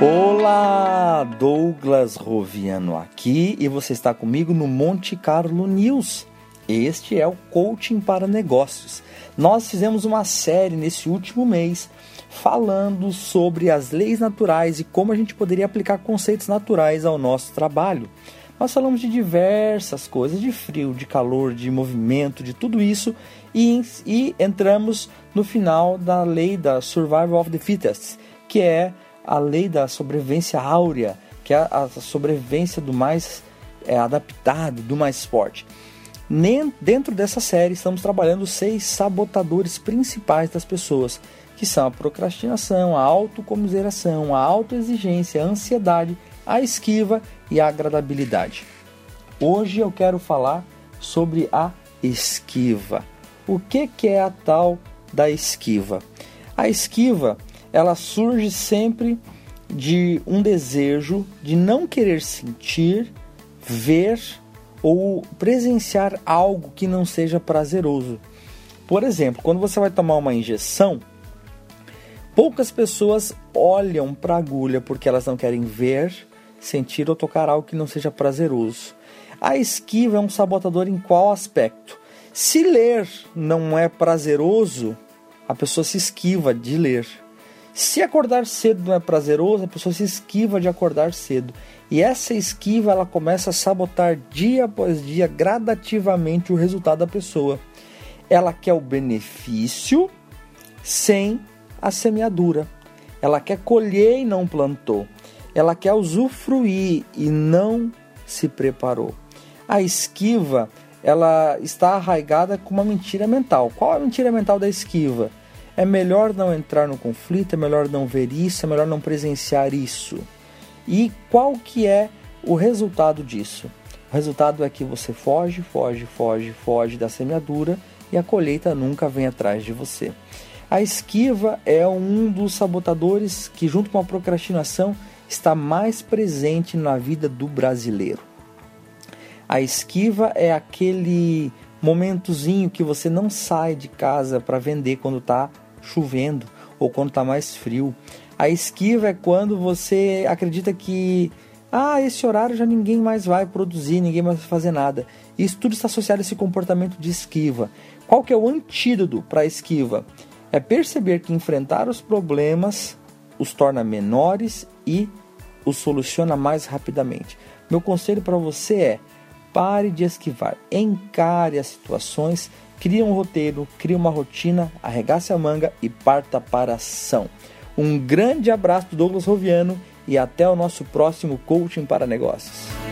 Olá, Douglas Roviano aqui e você está comigo no Monte Carlo News. Este é o Coaching para Negócios. Nós fizemos uma série nesse último mês falando sobre as leis naturais e como a gente poderia aplicar conceitos naturais ao nosso trabalho. Nós falamos de diversas coisas, de frio, de calor, de movimento, de tudo isso, e, e entramos no final da lei da Survival of the Fittest, que é a lei da sobrevivência áurea, que é a sobrevivência do mais é, adaptado, do mais forte. Nem, dentro dessa série, estamos trabalhando seis sabotadores principais das pessoas, que são a procrastinação, a autocomiseração, a autoexigência, a ansiedade, a esquiva e a agradabilidade. Hoje eu quero falar sobre a esquiva. O que, que é a tal da esquiva? A esquiva ela surge sempre de um desejo de não querer sentir, ver ou presenciar algo que não seja prazeroso. Por exemplo, quando você vai tomar uma injeção, poucas pessoas olham para a agulha porque elas não querem ver, sentir ou tocar algo que não seja prazeroso. A esquiva é um sabotador em qual aspecto? Se ler não é prazeroso, a pessoa se esquiva de ler. Se acordar cedo não é prazeroso, a pessoa se esquiva de acordar cedo. E essa esquiva ela começa a sabotar dia após dia gradativamente o resultado da pessoa. Ela quer o benefício sem a semeadura. Ela quer colher e não plantou. Ela quer usufruir e não se preparou. A esquiva, ela está arraigada com uma mentira mental. Qual é a mentira mental da esquiva? É melhor não entrar no conflito, é melhor não ver isso, é melhor não presenciar isso. E qual que é o resultado disso? O resultado é que você foge, foge, foge, foge da semeadura e a colheita nunca vem atrás de você. A esquiva é um dos sabotadores que, junto com a procrastinação, está mais presente na vida do brasileiro. A esquiva é aquele momentozinho que você não sai de casa para vender quando está chovendo ou quando está mais frio. A esquiva é quando você acredita que ah, esse horário já ninguém mais vai produzir, ninguém mais vai fazer nada. Isso tudo está associado a esse comportamento de esquiva. Qual que é o antídoto para a esquiva? É perceber que enfrentar os problemas os torna menores e os soluciona mais rapidamente. Meu conselho para você é: pare de esquivar, encare as situações Crie um roteiro, crie uma rotina, arregace a manga e parta para a ação. Um grande abraço do Douglas Roviano e até o nosso próximo Coaching para Negócios.